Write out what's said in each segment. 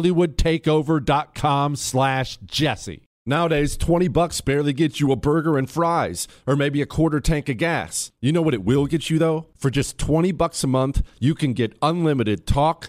hollywoodtakeover.com slash jesse Nowadays, 20 bucks barely gets you a burger and fries, or maybe a quarter tank of gas. You know what it will get you though? For just 20 bucks a month, you can get unlimited talk,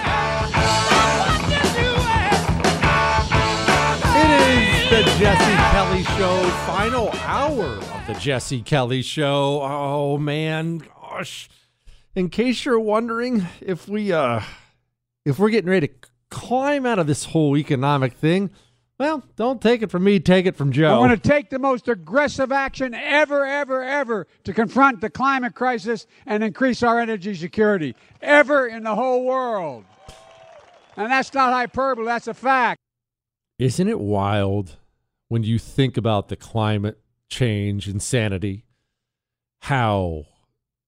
The Jesse Kelly Show, final hour of the Jesse Kelly Show. Oh man, gosh. In case you're wondering if we uh if we're getting ready to climb out of this whole economic thing, well, don't take it from me, take it from Joe. I want to take the most aggressive action ever, ever, ever to confront the climate crisis and increase our energy security ever in the whole world. And that's not hyperbole, that's a fact. Isn't it wild when you think about the climate change insanity? How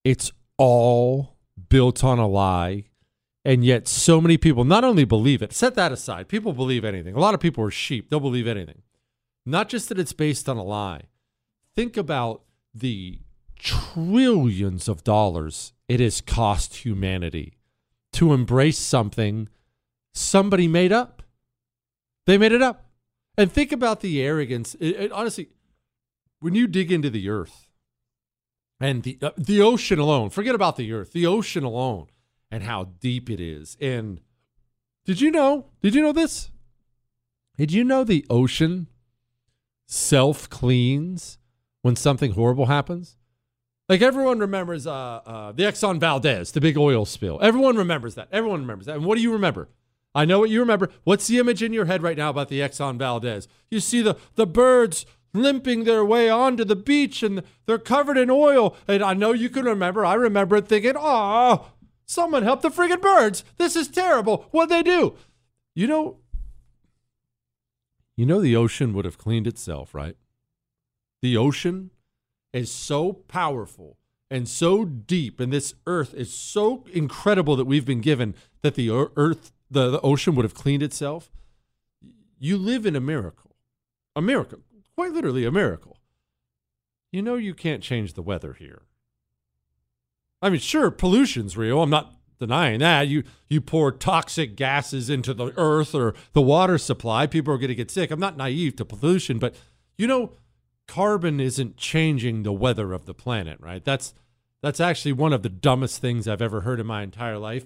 it's all built on a lie. And yet, so many people not only believe it, set that aside, people believe anything. A lot of people are sheep, they'll believe anything. Not just that it's based on a lie. Think about the trillions of dollars it has cost humanity to embrace something somebody made up. They made it up. And think about the arrogance. It, it, honestly, when you dig into the earth and the uh, the ocean alone, forget about the earth, the ocean alone and how deep it is. And did you know? Did you know this? Did you know the ocean self cleans when something horrible happens? Like everyone remembers uh, uh, the Exxon Valdez, the big oil spill. Everyone remembers that. Everyone remembers that. And what do you remember? I know what you remember. What's the image in your head right now about the Exxon Valdez? You see the, the birds limping their way onto the beach and they're covered in oil. And I know you can remember. I remember thinking, oh, someone help the friggin' birds. This is terrible. What'd they do? You know, you know the ocean would have cleaned itself, right? The ocean is so powerful and so deep, and this earth is so incredible that we've been given that the earth the, the ocean would have cleaned itself. You live in a miracle. A miracle. Quite literally a miracle. You know you can't change the weather here. I mean, sure, pollution's real. I'm not denying that. You you pour toxic gases into the earth or the water supply, people are going to get sick. I'm not naive to pollution, but you know, carbon isn't changing the weather of the planet, right? That's that's actually one of the dumbest things I've ever heard in my entire life.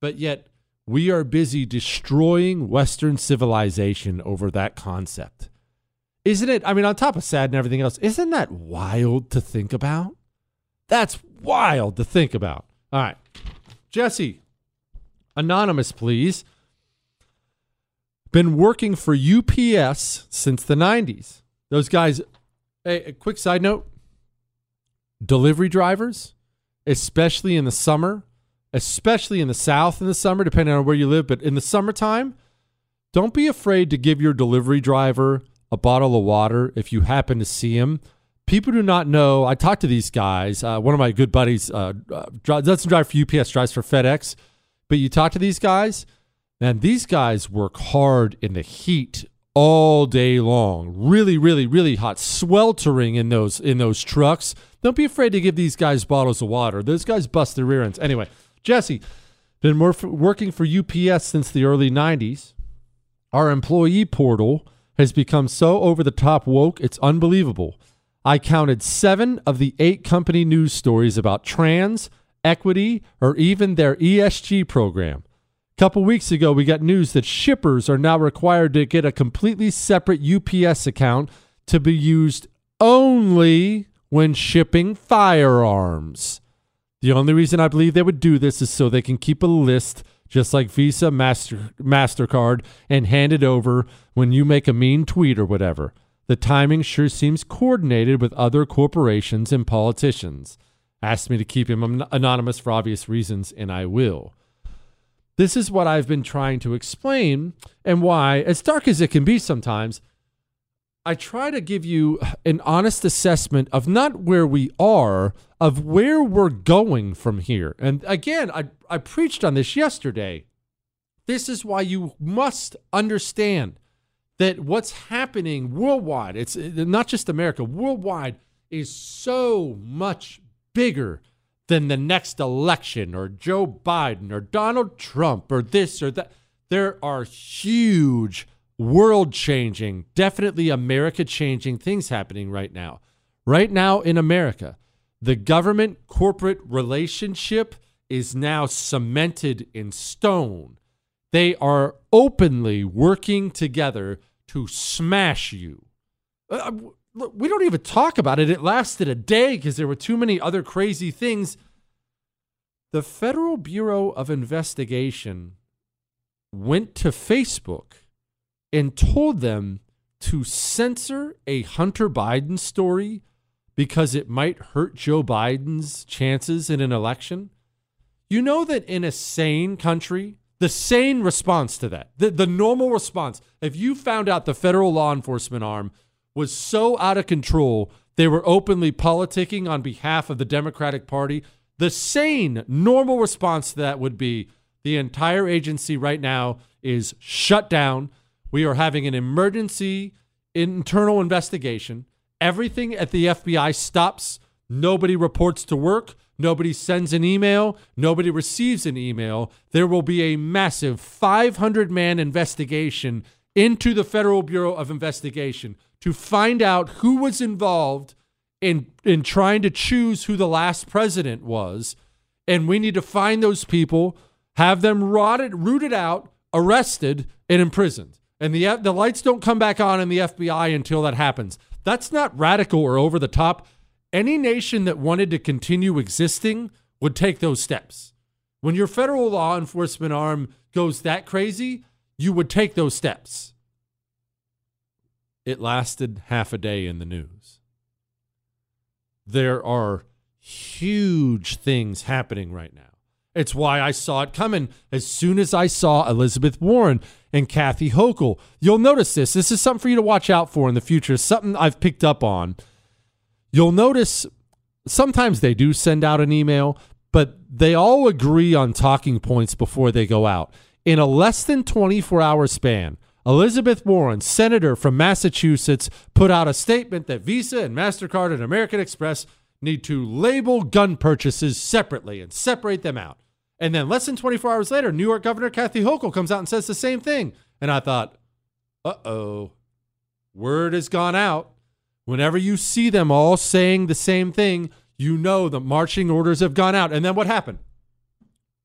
But yet we are busy destroying Western civilization over that concept. Isn't it? I mean, on top of sad and everything else, isn't that wild to think about? That's wild to think about. All right. Jesse, anonymous, please. Been working for UPS since the 90s. Those guys, hey, a quick side note delivery drivers, especially in the summer, especially in the South in the summer, depending on where you live, but in the summertime, don't be afraid to give your delivery driver a bottle of water if you happen to see him. People do not know. I talked to these guys. Uh, one of my good buddies uh, doesn't drive for UPS, drives for FedEx. But you talk to these guys, and these guys work hard in the heat all day long. Really, really, really hot, sweltering in those in those trucks. Don't be afraid to give these guys bottles of water. Those guys bust their rear ends. Anyway, Jesse, been working for UPS since the early 90s. Our employee portal has become so over the top woke, it's unbelievable. I counted seven of the eight company news stories about trans, equity, or even their ESG program. A couple weeks ago, we got news that shippers are now required to get a completely separate UPS account to be used only when shipping firearms. The only reason I believe they would do this is so they can keep a list just like Visa, Master, MasterCard, and hand it over when you make a mean tweet or whatever. The timing sure seems coordinated with other corporations and politicians. Asked me to keep him anonymous for obvious reasons, and I will. This is what I've been trying to explain, and why, as dark as it can be sometimes, I try to give you an honest assessment of not where we are, of where we're going from here. And again, I, I preached on this yesterday. This is why you must understand that what's happening worldwide, it's not just America, worldwide is so much bigger than the next election or Joe Biden or Donald Trump or this or that. There are huge world changing, definitely America changing things happening right now. Right now in America, the government corporate relationship is now cemented in stone. They are openly working together to smash you. Uh, we don't even talk about it. It lasted a day because there were too many other crazy things. The Federal Bureau of Investigation went to Facebook and told them to censor a Hunter Biden story because it might hurt Joe Biden's chances in an election? You know that in a sane country, the sane response to that, the, the normal response, if you found out the federal law enforcement arm was so out of control, they were openly politicking on behalf of the Democratic Party, the sane, normal response to that would be the entire agency right now is shut down. We are having an emergency internal investigation. Everything at the FBI stops. Nobody reports to work. Nobody sends an email. Nobody receives an email. There will be a massive 500 man investigation into the Federal Bureau of Investigation to find out who was involved in, in trying to choose who the last president was. And we need to find those people, have them rotted, rooted out, arrested, and imprisoned and the the lights don't come back on in the FBI until that happens. That's not radical or over the top. Any nation that wanted to continue existing would take those steps. When your federal law enforcement arm goes that crazy, you would take those steps. It lasted half a day in the news. There are huge things happening right now. It's why I saw it coming as soon as I saw Elizabeth Warren and Kathy Hochul. You'll notice this. This is something for you to watch out for in the future, something I've picked up on. You'll notice sometimes they do send out an email, but they all agree on talking points before they go out. In a less than 24 hour span, Elizabeth Warren, senator from Massachusetts, put out a statement that Visa and MasterCard and American Express need to label gun purchases separately and separate them out. And then less than 24 hours later, New York Governor Kathy Hochul comes out and says the same thing. And I thought, uh oh, word has gone out. Whenever you see them all saying the same thing, you know the marching orders have gone out. And then what happened?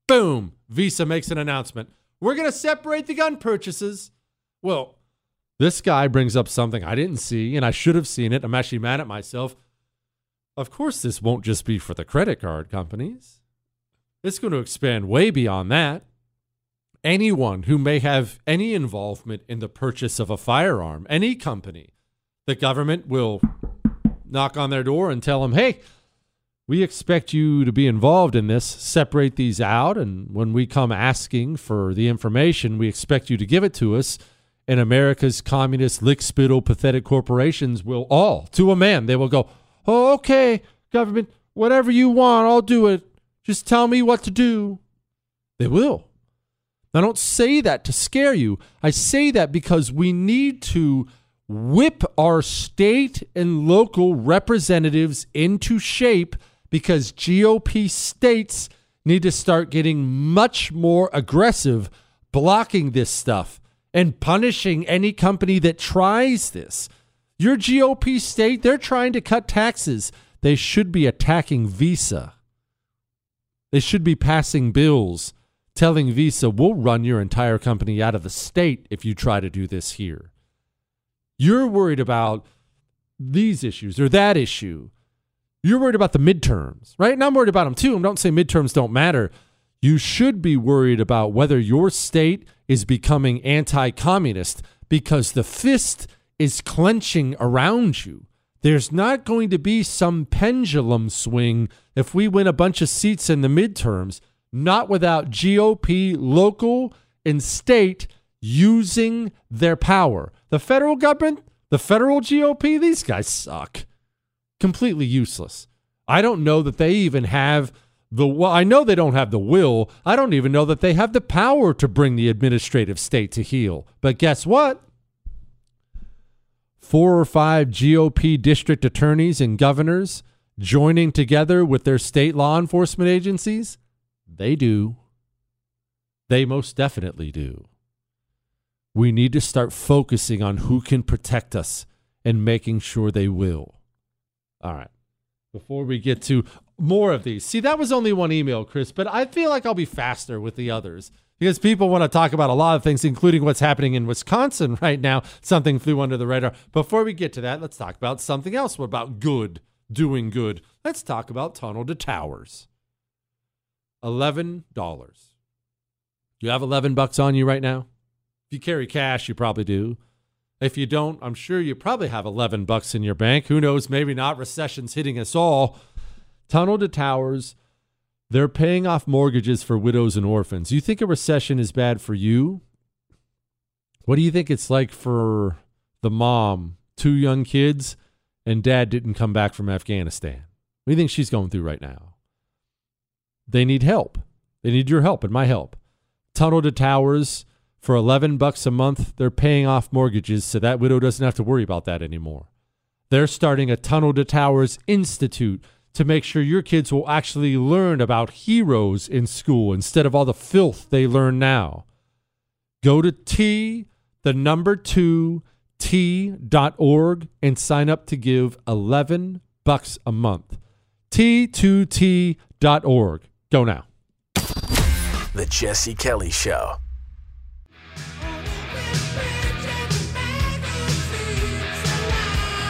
Boom, Visa makes an announcement. We're going to separate the gun purchases. Well, this guy brings up something I didn't see, and I should have seen it. I'm actually mad at myself. Of course, this won't just be for the credit card companies, it's going to expand way beyond that. Anyone who may have any involvement in the purchase of a firearm, any company, the government will knock on their door and tell them, hey, we expect you to be involved in this, separate these out. And when we come asking for the information, we expect you to give it to us. And America's communist, lick spittle, oh, pathetic corporations will all, to a man, they will go, oh, okay, government, whatever you want, I'll do it. Just tell me what to do. They will. I don't say that to scare you. I say that because we need to whip our state and local representatives into shape because GOP states need to start getting much more aggressive blocking this stuff and punishing any company that tries this. Your GOP state, they're trying to cut taxes. They should be attacking Visa. They should be passing bills telling Visa, we'll run your entire company out of the state if you try to do this here. You're worried about these issues or that issue. You're worried about the midterms, right? And I'm worried about them too. Don't say midterms don't matter. You should be worried about whether your state is becoming anti communist because the fist is clenching around you. There's not going to be some pendulum swing if we win a bunch of seats in the midterms, not without GOP local and state using their power. The federal government, the federal GOP, these guys suck. Completely useless. I don't know that they even have the well, I know they don't have the will. I don't even know that they have the power to bring the administrative state to heel. But guess what? Four or five GOP district attorneys and governors joining together with their state law enforcement agencies? They do. They most definitely do. We need to start focusing on who can protect us and making sure they will. All right. Before we get to more of these, see, that was only one email, Chris, but I feel like I'll be faster with the others because people want to talk about a lot of things, including what's happening in Wisconsin right now. Something flew under the radar. Before we get to that, let's talk about something else. What about good, doing good? Let's talk about Tunnel to Towers. $11. You have 11 bucks on you right now? If you carry cash, you probably do. If you don't, I'm sure you probably have 11 bucks in your bank. Who knows? Maybe not. Recession's hitting us all. Tunnel to Towers they're paying off mortgages for widows and orphans. You think a recession is bad for you? What do you think it's like for the mom, two young kids, and dad didn't come back from Afghanistan? What do you think she's going through right now? They need help. They need your help and my help. Tunnel to Towers for 11 bucks a month. They're paying off mortgages so that widow doesn't have to worry about that anymore. They're starting a Tunnel to Towers Institute to make sure your kids will actually learn about heroes in school instead of all the filth they learn now. Go to T, the number two, T.org and sign up to give 11 bucks a month. T2T.org. Go now. The Jesse Kelly Show.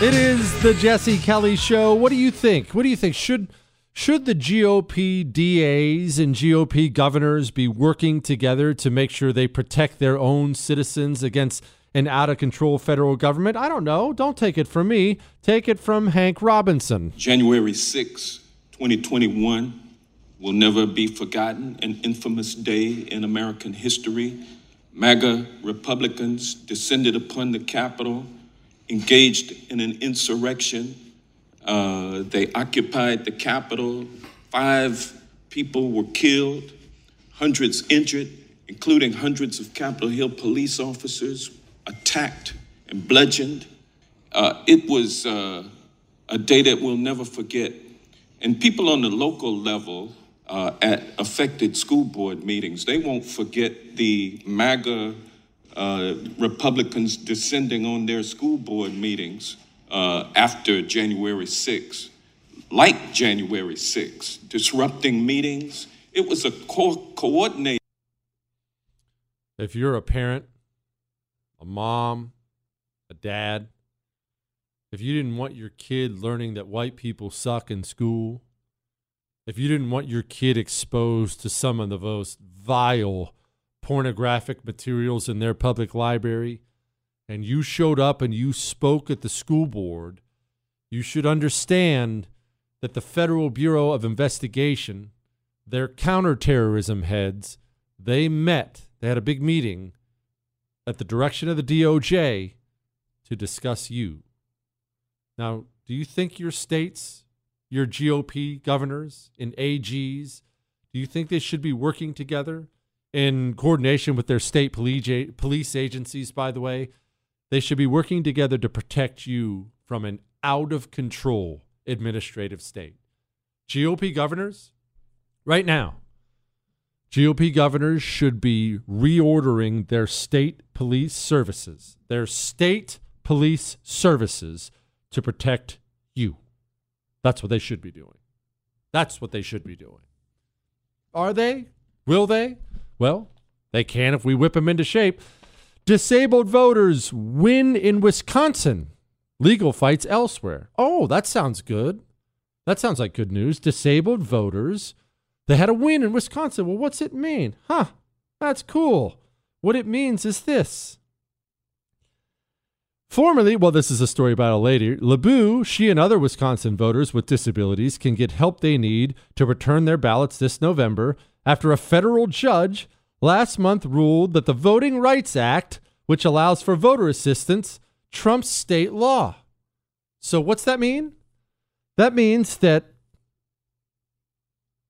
It is the Jesse Kelly Show. What do you think? What do you think? Should should the GOP DAs and GOP governors be working together to make sure they protect their own citizens against an out of control federal government? I don't know. Don't take it from me. Take it from Hank Robinson. January 6, 2021 will never be forgotten, an infamous day in American history. MAGA Republicans descended upon the Capitol engaged in an insurrection. Uh, they occupied the Capitol. Five people were killed, hundreds injured, including hundreds of Capitol Hill police officers attacked and bludgeoned. Uh, it was uh, a day that we'll never forget. And people on the local level uh, at affected school board meetings, they won't forget the MAGA uh, Republicans descending on their school board meetings uh, after January 6th, like January 6th, disrupting meetings. It was a co- coordinated. If you're a parent, a mom, a dad, if you didn't want your kid learning that white people suck in school, if you didn't want your kid exposed to some of the most vile pornographic materials in their public library, and you showed up and you spoke at the school board, you should understand that the Federal Bureau of Investigation, their counterterrorism heads, they met, they had a big meeting at the direction of the DOJ to discuss you. Now, do you think your states, your GOP governors and AGs, do you think they should be working together in coordination with their state police agencies, by the way? They should be working together to protect you from an out of control administrative state. GOP governors, right now, GOP governors should be reordering their state police services, their state police services to protect you. That's what they should be doing. That's what they should be doing. Are they? Will they? Well, they can if we whip them into shape. Disabled voters win in Wisconsin. Legal fights elsewhere. Oh, that sounds good. That sounds like good news. Disabled voters. They had a win in Wisconsin. Well, what's it mean? Huh. That's cool. What it means is this. Formerly, well, this is a story about a lady. LeBou, she and other Wisconsin voters with disabilities can get help they need to return their ballots this November after a federal judge last month ruled that the Voting Rights Act, which allows for voter assistance, trumps state law. So, what's that mean? That means that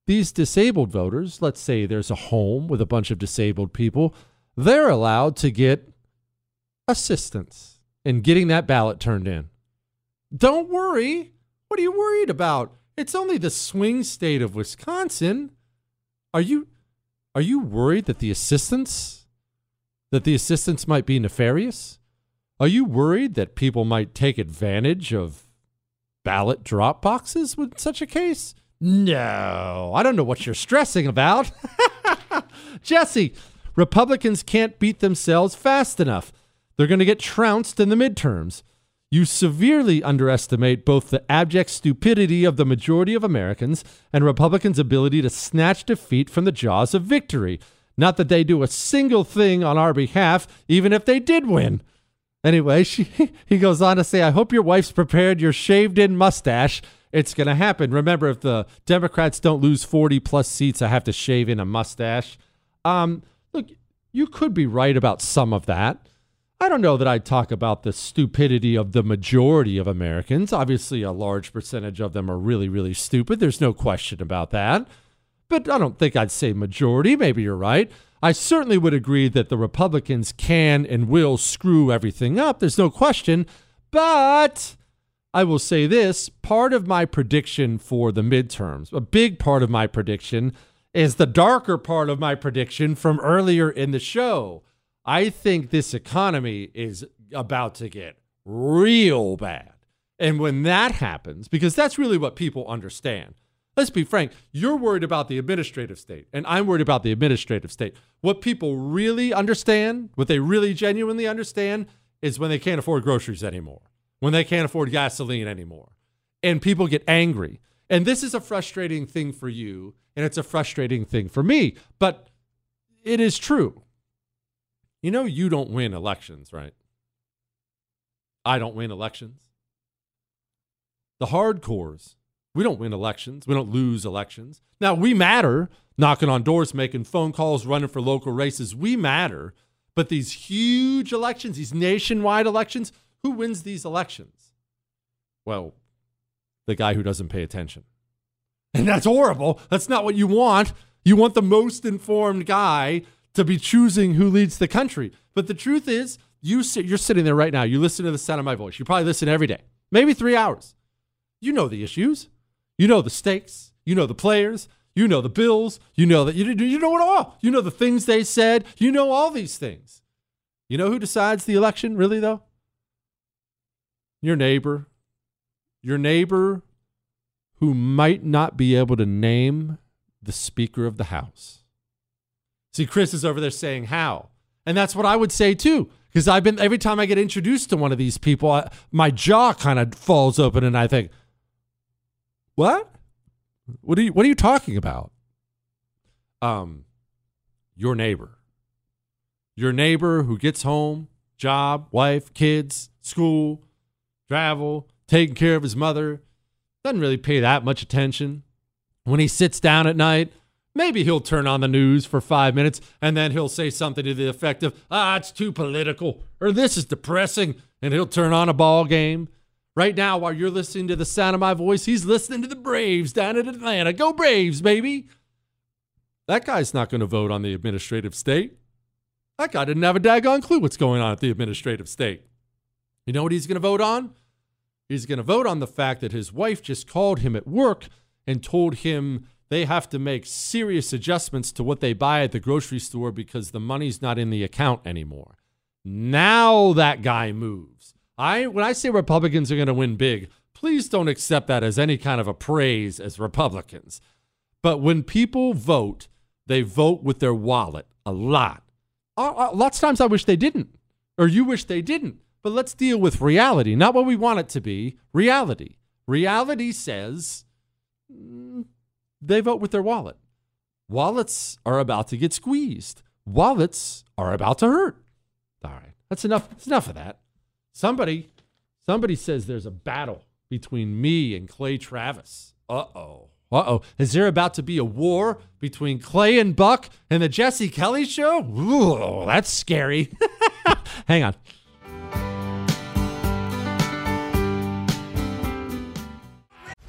these disabled voters, let's say there's a home with a bunch of disabled people, they're allowed to get assistance in getting that ballot turned in. Don't worry. What are you worried about? It's only the swing state of Wisconsin. Are you are you worried that the assistance that the assistance might be nefarious? Are you worried that people might take advantage of ballot drop boxes with such a case? No, I don't know what you're stressing about. Jesse, Republicans can't beat themselves fast enough. They're going to get trounced in the midterms. You severely underestimate both the abject stupidity of the majority of Americans and Republicans' ability to snatch defeat from the jaws of victory. Not that they do a single thing on our behalf, even if they did win. Anyway, she, he goes on to say, I hope your wife's prepared your shaved in mustache. It's going to happen. Remember, if the Democrats don't lose 40 plus seats, I have to shave in a mustache. Um, look, you could be right about some of that. I don't know that I'd talk about the stupidity of the majority of Americans. Obviously, a large percentage of them are really, really stupid. There's no question about that. But I don't think I'd say majority. Maybe you're right. I certainly would agree that the Republicans can and will screw everything up. There's no question. But I will say this part of my prediction for the midterms, a big part of my prediction, is the darker part of my prediction from earlier in the show. I think this economy is about to get real bad. And when that happens, because that's really what people understand. Let's be frank, you're worried about the administrative state, and I'm worried about the administrative state. What people really understand, what they really genuinely understand, is when they can't afford groceries anymore, when they can't afford gasoline anymore. And people get angry. And this is a frustrating thing for you, and it's a frustrating thing for me. But it is true. You know, you don't win elections, right? I don't win elections. The hardcores, we don't win elections. We don't lose elections. Now, we matter, knocking on doors, making phone calls, running for local races. We matter. But these huge elections, these nationwide elections, who wins these elections? Well, the guy who doesn't pay attention. And that's horrible. That's not what you want. You want the most informed guy to be choosing who leads the country. But the truth is, you sit, you're sitting there right now. You listen to the sound of my voice. You probably listen every day, maybe three hours. You know the issues. You know the stakes. You know the players. You know the bills. You know that you, you know it all. You know the things they said. You know all these things. You know who decides the election, really, though? Your neighbor, Your neighbor who might not be able to name the Speaker of the House. See, Chris is over there saying how. And that's what I would say too. Because I've been, every time I get introduced to one of these people, I, my jaw kind of falls open and I think, what? What are you, what are you talking about? Um, your neighbor. Your neighbor who gets home, job, wife, kids, school, travel, taking care of his mother, doesn't really pay that much attention. When he sits down at night, maybe he'll turn on the news for five minutes and then he'll say something to the effect of, ah, it's too political or this is depressing. And he'll turn on a ball game. Right now, while you're listening to the sound of my voice, he's listening to the Braves down in Atlanta. Go Braves, baby. That guy's not going to vote on the administrative state. That guy didn't have a daggone clue what's going on at the administrative state. You know what he's going to vote on? He's going to vote on the fact that his wife just called him at work and told him they have to make serious adjustments to what they buy at the grocery store because the money's not in the account anymore. Now that guy moves. I when I say Republicans are going to win big, please don't accept that as any kind of a praise as Republicans. But when people vote, they vote with their wallet a lot. Lots of times I wish they didn't, or you wish they didn't. But let's deal with reality, not what we want it to be. Reality. Reality says they vote with their wallet. Wallets are about to get squeezed. Wallets are about to hurt. All right, that's enough. That's enough of that. Somebody, somebody says there's a battle between me and Clay Travis. Uh oh. Uh oh. Is there about to be a war between Clay and Buck and the Jesse Kelly show? Ooh, that's scary. Hang on.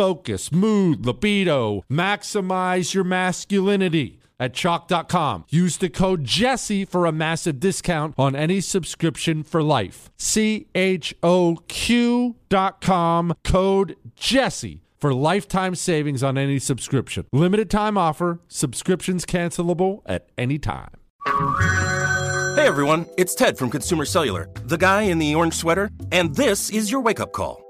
focus, mood, libido. Maximize your masculinity at choq.com. Use the code Jesse for a massive discount on any subscription for life. C H O Q.com, code Jesse for lifetime savings on any subscription. Limited time offer, subscriptions cancelable at any time. Hey everyone, it's Ted from Consumer Cellular, the guy in the orange sweater, and this is your wake up call.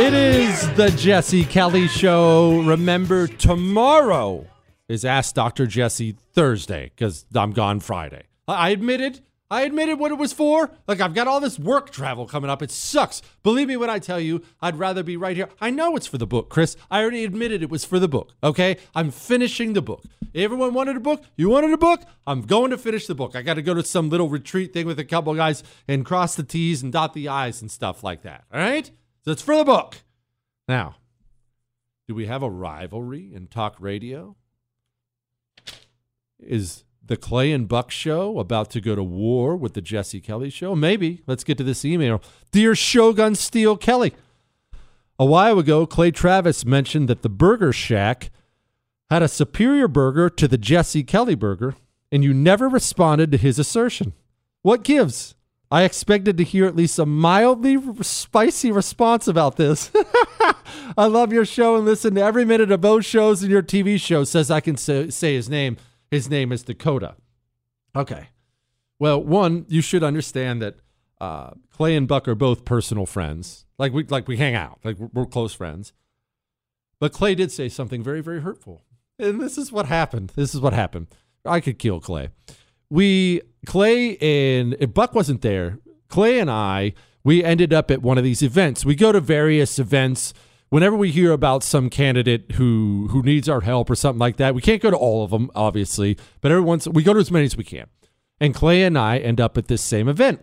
It is the Jesse Kelly Show. Remember, tomorrow is Ask Dr. Jesse Thursday because I'm gone Friday. I admitted, I admitted what it was for. Like, I've got all this work travel coming up. It sucks. Believe me when I tell you, I'd rather be right here. I know it's for the book, Chris. I already admitted it was for the book, okay? I'm finishing the book. Everyone wanted a book? You wanted a book? I'm going to finish the book. I got to go to some little retreat thing with a couple guys and cross the T's and dot the I's and stuff like that, all right? So it's for the book. Now, do we have a rivalry in talk radio? Is the Clay and Buck show about to go to war with the Jesse Kelly show? Maybe. Let's get to this email. Dear Shogun Steel Kelly, a while ago, Clay Travis mentioned that the Burger Shack had a superior burger to the Jesse Kelly burger, and you never responded to his assertion. What gives? I expected to hear at least a mildly spicy response about this. I love your show and listen to every minute of both shows and your TV show. Says I can say, say his name. His name is Dakota. Okay. Well, one, you should understand that uh, Clay and Buck are both personal friends. Like we like we hang out. Like we're, we're close friends. But Clay did say something very very hurtful, and this is what happened. This is what happened. I could kill Clay. We Clay and Buck wasn't there, Clay and I we ended up at one of these events. We go to various events whenever we hear about some candidate who who needs our help or something like that. We can't go to all of them, obviously, but every once we go to as many as we can. And Clay and I end up at this same event.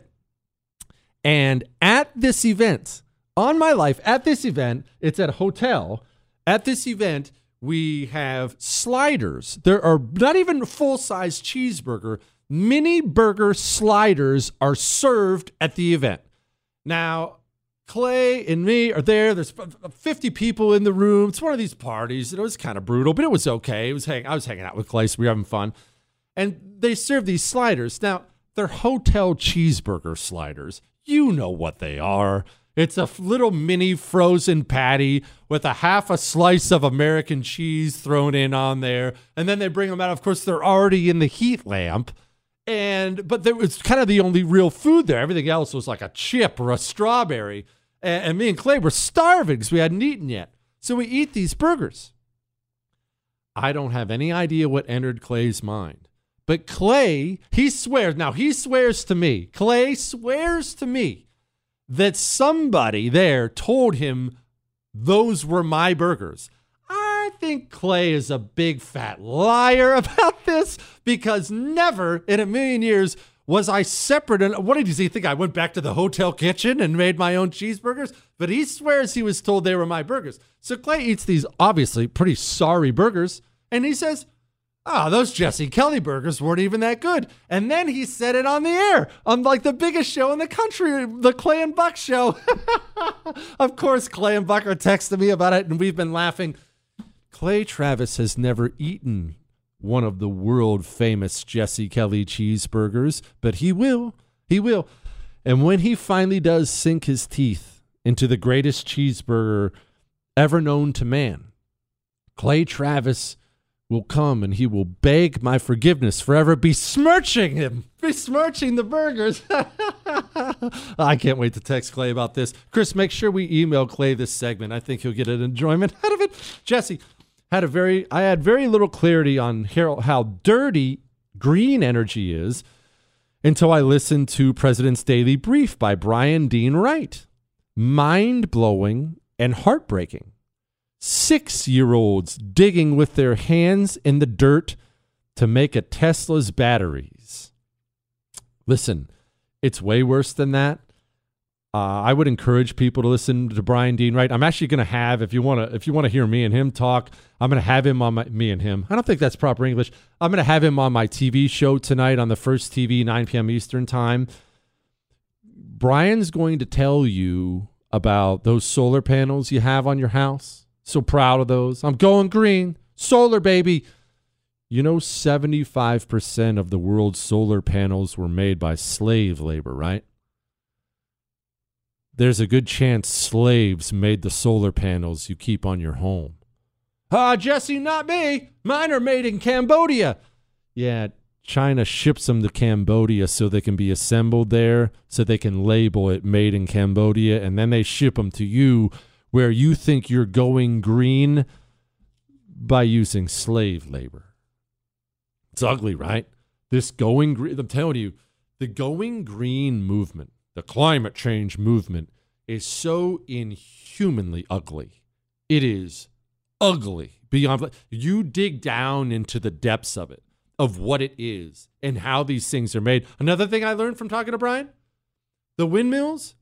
And at this event, on my life, at this event, it's at a hotel. At this event, we have sliders. There are not even full size cheeseburger, mini burger sliders are served at the event. Now, Clay and me are there. There's 50 people in the room. It's one of these parties. It was kind of brutal, but it was okay. It was hang- I was hanging out with Clay, so we were having fun. And they serve these sliders. Now, they're hotel cheeseburger sliders. You know what they are. It's a little mini frozen patty with a half a slice of American cheese thrown in on there. And then they bring them out. Of course, they're already in the heat lamp. And but there was kind of the only real food there. Everything else was like a chip or a strawberry. And, and me and Clay were starving because we hadn't eaten yet. So we eat these burgers. I don't have any idea what entered Clay's mind. But Clay, he swears, now he swears to me, Clay swears to me that somebody there told him those were my burgers. I think Clay is a big fat liar about this because never in a million years was I separate. And what did he think? I went back to the hotel kitchen and made my own cheeseburgers? But he swears he was told they were my burgers. So Clay eats these obviously pretty sorry burgers and he says, Oh, those Jesse Kelly burgers weren't even that good. And then he said it on the air on like the biggest show in the country, the Clay and Buck show. of course, Clay and Buck are texting me about it, and we've been laughing. Clay Travis has never eaten one of the world famous Jesse Kelly cheeseburgers, but he will. He will. And when he finally does sink his teeth into the greatest cheeseburger ever known to man, Clay Travis will come and he will beg my forgiveness forever, besmirching him, besmirching the burgers. I can't wait to text Clay about this. Chris, make sure we email Clay this segment. I think he'll get an enjoyment out of it. Jesse had a very, I had very little clarity on how, how dirty green energy is until I listened to President's Daily Brief by Bryan Dean Wright. Mind blowing and heartbreaking. Six year olds digging with their hands in the dirt to make a Tesla's batteries. Listen, it's way worse than that. Uh, I would encourage people to listen to Bryan Dean Wright. I'm actually going to have, if you want to, if you want to hear me and him talk, I'm going to have him on my me and him. I don't think that's proper English. I'm going to have him on my TV show tonight on the first TV, 9 p.m. Eastern time. Bryan's going to tell you about those solar panels you have on your house. So proud of those. I'm going green. Solar, baby. You know, 75% of the world's solar panels were made by slave labor, right? There's a good chance slaves made the solar panels you keep on your home. Ah, Jesse, not me. Mine are made in Cambodia. Yeah, China ships them to Cambodia so they can be assembled there, so they can label it made in Cambodia, and then they ship them to you where you think you're going green by using slave labor. It's ugly, right? This going green, I'm telling you, the going green movement, the climate change movement, is so inhumanly ugly. It is ugly beyond. You dig down into the depths of it, of what it is, and how these things are made. Another thing I learned from talking to Bryan the windmills,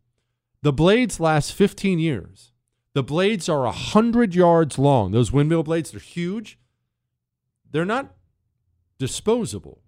the blades last 15 years. The blades are 100 yards long. Those windmill blades, they're huge. They're not disposable.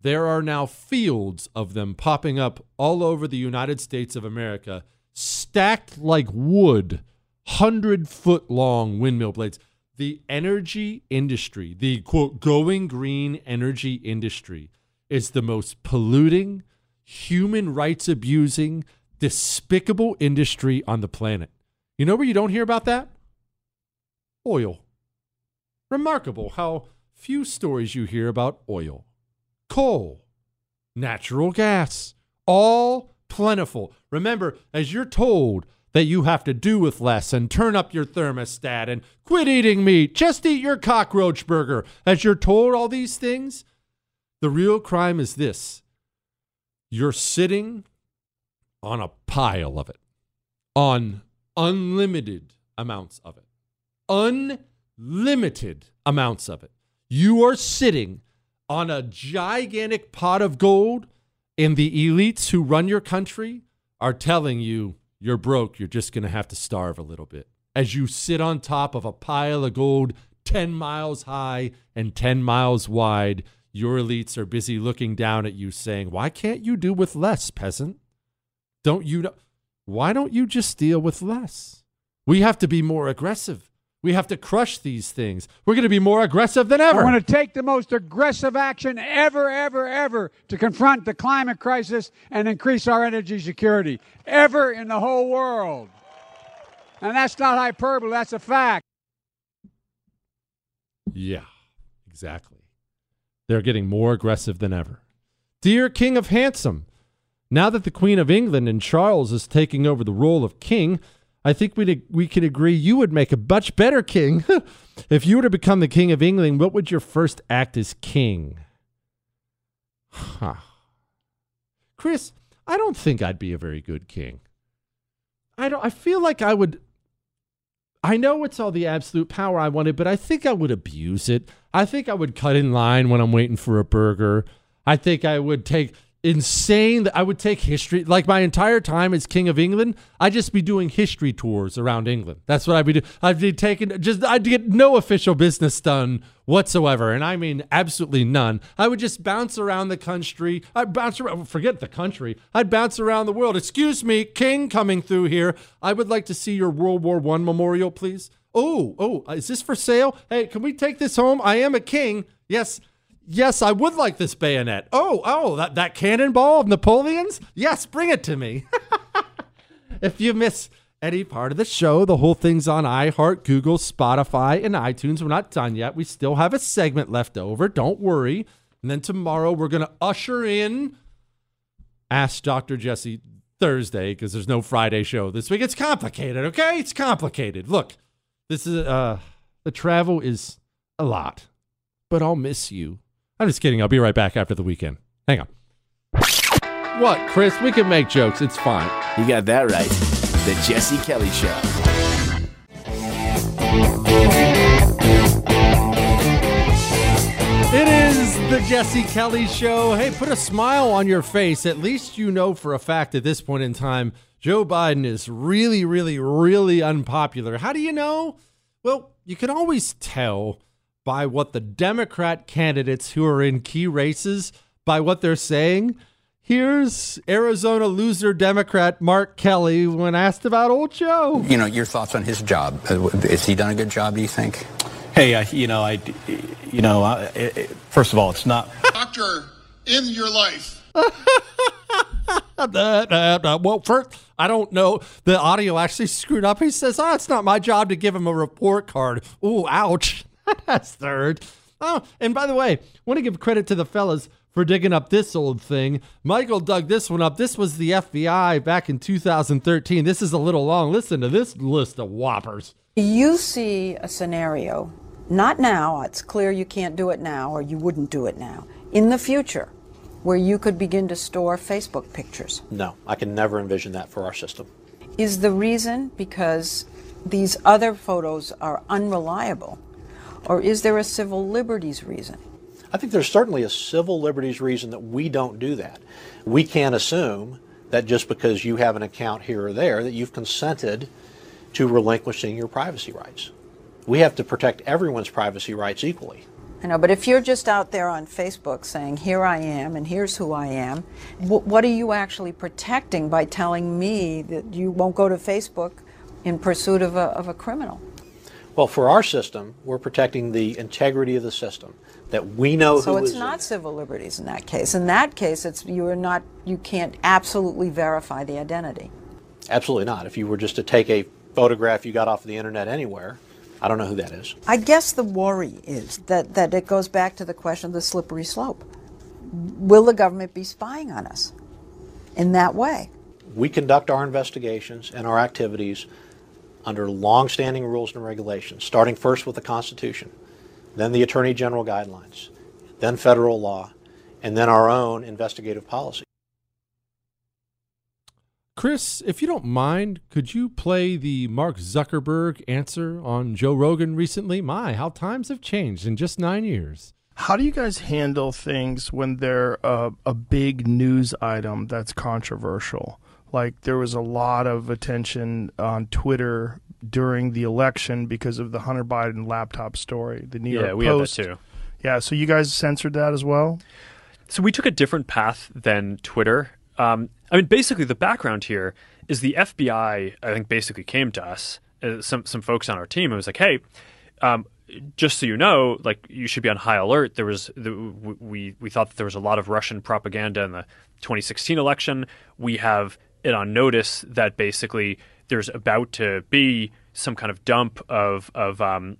There are now fields of them popping up all over the United States of America, stacked like wood, 100 foot long windmill blades. The energy industry, the quote, going green energy industry, is the most polluting, human rights abusing, despicable industry on the planet. You know where you don't hear about that? Oil. Remarkable how few stories you hear about oil, coal, natural gas, all plentiful. Remember, as you're told that you have to do with less and turn up your thermostat and quit eating meat, just eat your cockroach burger, as you're told all these things, the real crime is this you're sitting on a pile of it, on unlimited amounts of it. Unlimited amounts of it. You are sitting on a gigantic pot of gold, and the elites who run your country are telling you you're broke. You're just going to have to starve a little bit. As you sit on top of a pile of gold 10 miles high and 10 miles wide, your elites are busy looking down at you saying, Why can't you do with less, peasant? Don't you know? Why don't you just deal with less? We have to be more aggressive. We have to crush these things. We're going to be more aggressive than ever. We're going to take the most aggressive action ever, ever, ever to confront the climate crisis and increase our energy security. Ever in the whole world. And that's not hyperbole, that's a fact. Yeah, exactly. They're getting more aggressive than ever. Dear King of Handsome, now that the Queen of England and Charles is taking over the role of king, I think we we could agree you would make a much better king. if you were to become the king of England, what would your first act as king? Huh. Chris, I don't think I'd be a very good king. I don't I feel like I would I know it's all the absolute power I wanted, but I think I would abuse it. I think I would cut in line when I'm waiting for a burger. I think I would take insane that I would take history like my entire time as King of England. I'd just be doing history tours around England. That's what I'd be doing. I'd be taking just I'd get no official business done whatsoever, and I mean absolutely none. I would just bounce around the country. I'd bounce around. Forget the country. I'd bounce around the world. Excuse me, King, coming through here. I would like to see your World War One memorial, please. Oh, oh, is this for sale? Hey, can we take this home? I am a king. Yes, Yes, I would like this bayonet. Oh, oh, that, that cannonball of Napoleon's? Yes, bring it to me. if you miss any part of the show, the whole thing's on iHeart, Google, Spotify, and iTunes. We're not done yet. We still have a segment left over. Don't worry. And then tomorrow we're going to usher in Ask Dr. Jesse Thursday because there's no Friday show this week. It's complicated, okay? It's complicated. Look, this is uh the travel is a lot, but I'll miss you. I'm just kidding. I'll be right back after the weekend. Hang on. What, Chris? We can make jokes. It's fine. You got that right. The Jesse Kelly Show. It is the Jesse Kelly Show. Hey, put a smile on your face. At least you know for a fact at this point in time, Joe Biden is really, really, really unpopular. How do you know? Well, you can always tell by what the Democrat candidates who are in key races, by what they're saying. Here's Arizona loser Democrat Mark Kelly when asked about old Joe. You know, your thoughts on his job. Uh, Has he done a good job, do you think? Hey, uh, you know, I, you know, I, it, it- first of all, it's not. doctor in your life. well, first, I don't know. The audio actually screwed up. He says, "Oh, it's not my job to give him a report card." Ooh, ouch. That's third. Oh, and by the way, want to give credit to the fellas for digging up this old thing. Michael dug this one up. This was the FBI back in 2013. This is a little long. Listen to this list of whoppers. You see a scenario, not now, it's clear you can't do it now or you wouldn't do it now, in the future, where you could begin to store Facebook pictures. No, I can never envision that for our system. Is the reason because these other photos are unreliable, or is there a civil liberties reason? I think there's certainly a civil liberties reason that we don't do that. We can't assume that just because you have an account here or there that you've consented to relinquishing your privacy rights. We have to protect everyone's privacy rights equally. I know, but if you're just out there on Facebook saying, here I am and here's who I am, wh- what are you actually protecting by telling me that you won't go to Facebook in pursuit of a, of a criminal? Well, for our system, we're protecting the integrity of the system, that we know So who it's not civil liberties in that case. In that case, it's you are not you can't absolutely verify the identity. Absolutely not. If you were just to take a photograph you got off the internet anywhere, I don't know who that is. I guess the worry is that, that it goes back to the question of the slippery slope. Will the government be spying on us in that way? We conduct our investigations and our activities under long-standing rules and regulations, starting first with the Constitution, then the Attorney General guidelines, then federal law, and then our own investigative policy. Chris, if you don't mind, could you play the Mark Zuckerberg answer on Joe Rogan recently? My, how times have changed in just nine years. How do you guys handle things when they're a, a big news item that's controversial? Like there was a lot of attention on Twitter during the election because of the Hunter Biden laptop story. The New Yeah, York we had that Post. too. Yeah, so you guys censored that as well. So we took a different path than Twitter. Um, I mean, basically, the background here is the FBI. I think basically came to us, uh, some some folks on our team, and was like, "Hey, um, just so you know, like you should be on high alert. There was the, we we thought that there was a lot of Russian propaganda in the 2016 election. We have it on notice that basically there's about to be some kind of dump of of um,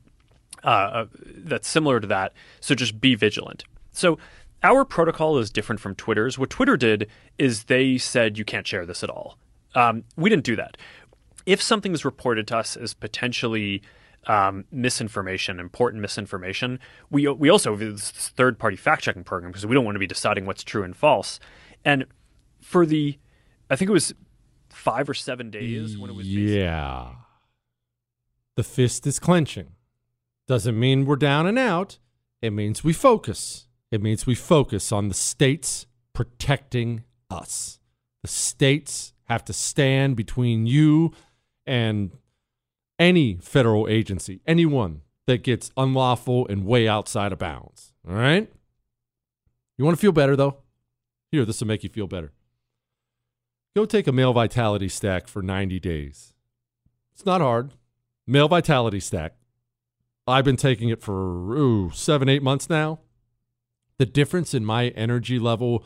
uh, uh, that's similar to that. So just be vigilant. So our protocol is different from Twitter's. What Twitter did is they said you can't share this at all. Um, we didn't do that. If something is reported to us as potentially um, misinformation, important misinformation, we we also have this third party fact checking program because we don't want to be deciding what's true and false. And for the, I think it was five or seven days when it was Yeah. The fist is clenching. Doesn't mean we're down and out. It means we focus. It means we focus on the states protecting us. The states have to stand between you and any federal agency, anyone that gets unlawful and way outside of bounds. All right? You want to feel better, though? Here, this will make you feel better. Go take a male vitality stack for 90 days. It's not hard. Male vitality stack. I've been taking it for ooh, seven, eight months now. The difference in my energy level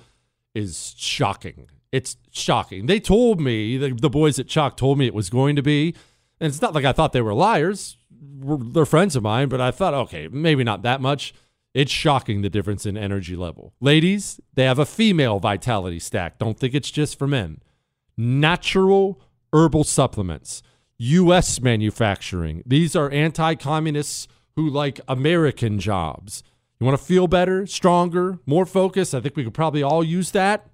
is shocking. It's shocking. They told me, the, the boys at Choq told me it was going to be. And it's not like I thought they were liars. They're friends of mine, but I thought, okay, maybe not that much. It's shocking the difference in energy level. Ladies, they have a female vitality stack. Don't think it's just for men. Natural herbal supplements, U.S. manufacturing. These are anti communists who like American jobs. You want to feel better, stronger, more focused? I think we could probably all use that.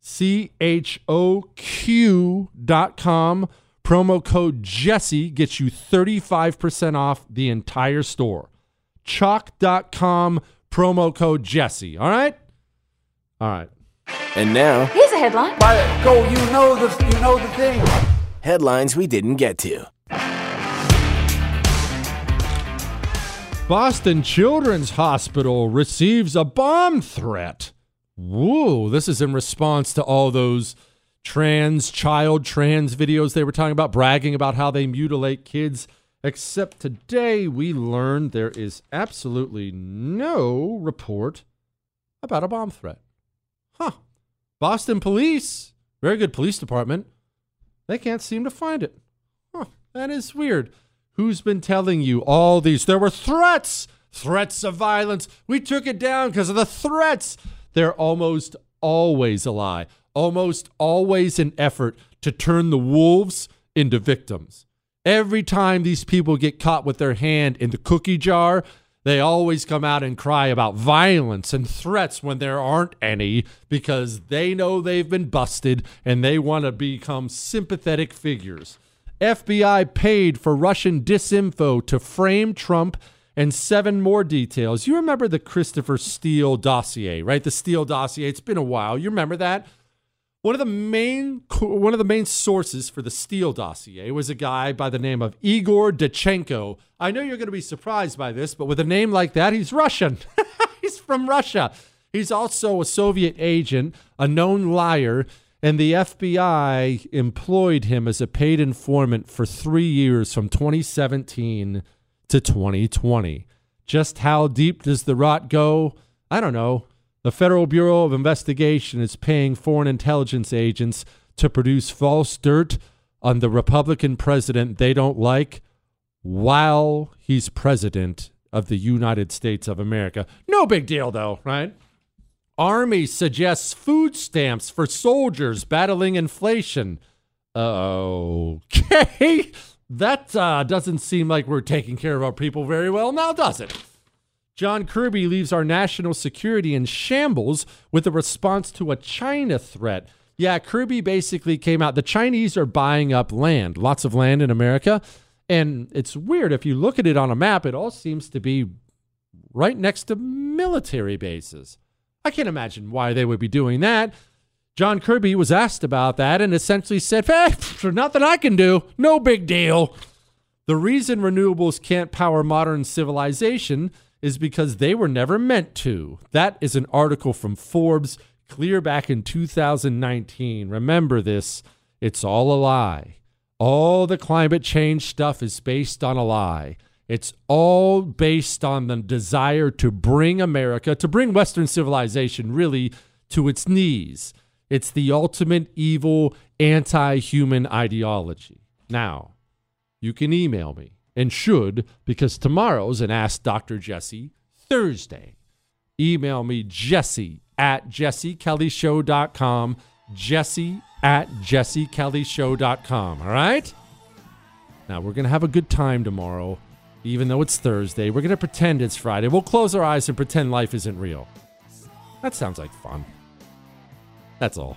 C H O Q dot com. Promo code Jesse gets you 35% off the entire store. choq.com, promo code Jesse. All right? All right. And now, Here's a headline. go, you know the you know the thing. headlines we didn't get to. Boston Children's Hospital receives a bomb threat. Woo, this is in response to all those trans child trans videos they were talking about, bragging about how they mutilate kids. Except today we learned there is absolutely no report about a bomb threat. Huh. Boston police, very good police department, they can't seem to find it. Huh. That is weird. Who's been telling you all these? There were threats, threats of violence. We took it down because of the threats. They're almost always a lie, almost always an effort to turn the wolves into victims. Every time these people get caught with their hand in the cookie jar, they always come out and cry about violence and threats when there aren't any because they know they've been busted and they want to become sympathetic figures. FBI paid for Russian disinfo to frame Trump and seven more details. You remember the Christopher Steele dossier, right? The Steele dossier. It's been a while. You remember that? One of the main one of the main sources for the Steele dossier was a guy by the name of Igor Danchenko. I know you're going to be surprised by this, but with a name like that, he's Russian. he's from Russia. He's also a Soviet agent, a known liar, and the FBI employed him as a paid informant for 3 years from 2017 to 2020. Just how deep does the rot go? I don't know. The Federal Bureau of Investigation is paying foreign intelligence agents to produce false dirt on the Republican president they don't like while he's president of the United States of America. No big deal, though, right? Army suggests food stamps for soldiers battling inflation. Okay. That uh, doesn't seem like we're taking care of our people very well now, does it? John Kirby leaves our national security in shambles with a response to a China threat. Yeah, Kirby basically came out. The Chinese are buying up land, lots of land in America. And it's weird. If you look at it on a map, it all seems to be right next to military bases. I can't imagine why they would be doing that. John Kirby was asked about that and essentially said, hey, nothing I can do. No big deal. The reason renewables can't power modern civilization is because they were never meant to. That is an article from Forbes clear back in 2019. Remember this it's all a lie. All the climate change stuff is based on a lie. It's all based on the desire to bring America, to bring Western civilization really to its knees. It's the ultimate evil, anti human ideology. Now, you can email me and should because tomorrow's an Ask Dr. Jesse Thursday. Email me, Jesse at jessekellyshow.com. Jesse at jessekellyshow.com. All right? Now, we're going to have a good time tomorrow, even though it's Thursday. We're going to pretend it's Friday. We'll close our eyes and pretend life isn't real. That sounds like fun. That's all.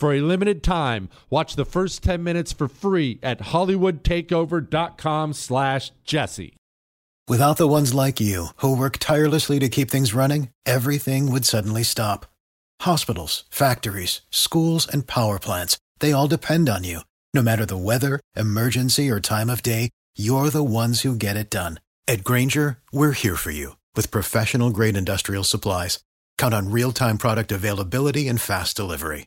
For a limited time, watch the first 10 minutes for free at hollywoodtakeover.com slash jesse. Without the ones like you, who work tirelessly to keep things running, everything would suddenly stop. Hospitals, factories, schools, and power plants, they all depend on you. No matter the weather, emergency, or time of day, you're the ones who get it done. At Grainger, we're here for you with professional grade industrial supplies. Count on real time product availability and fast delivery.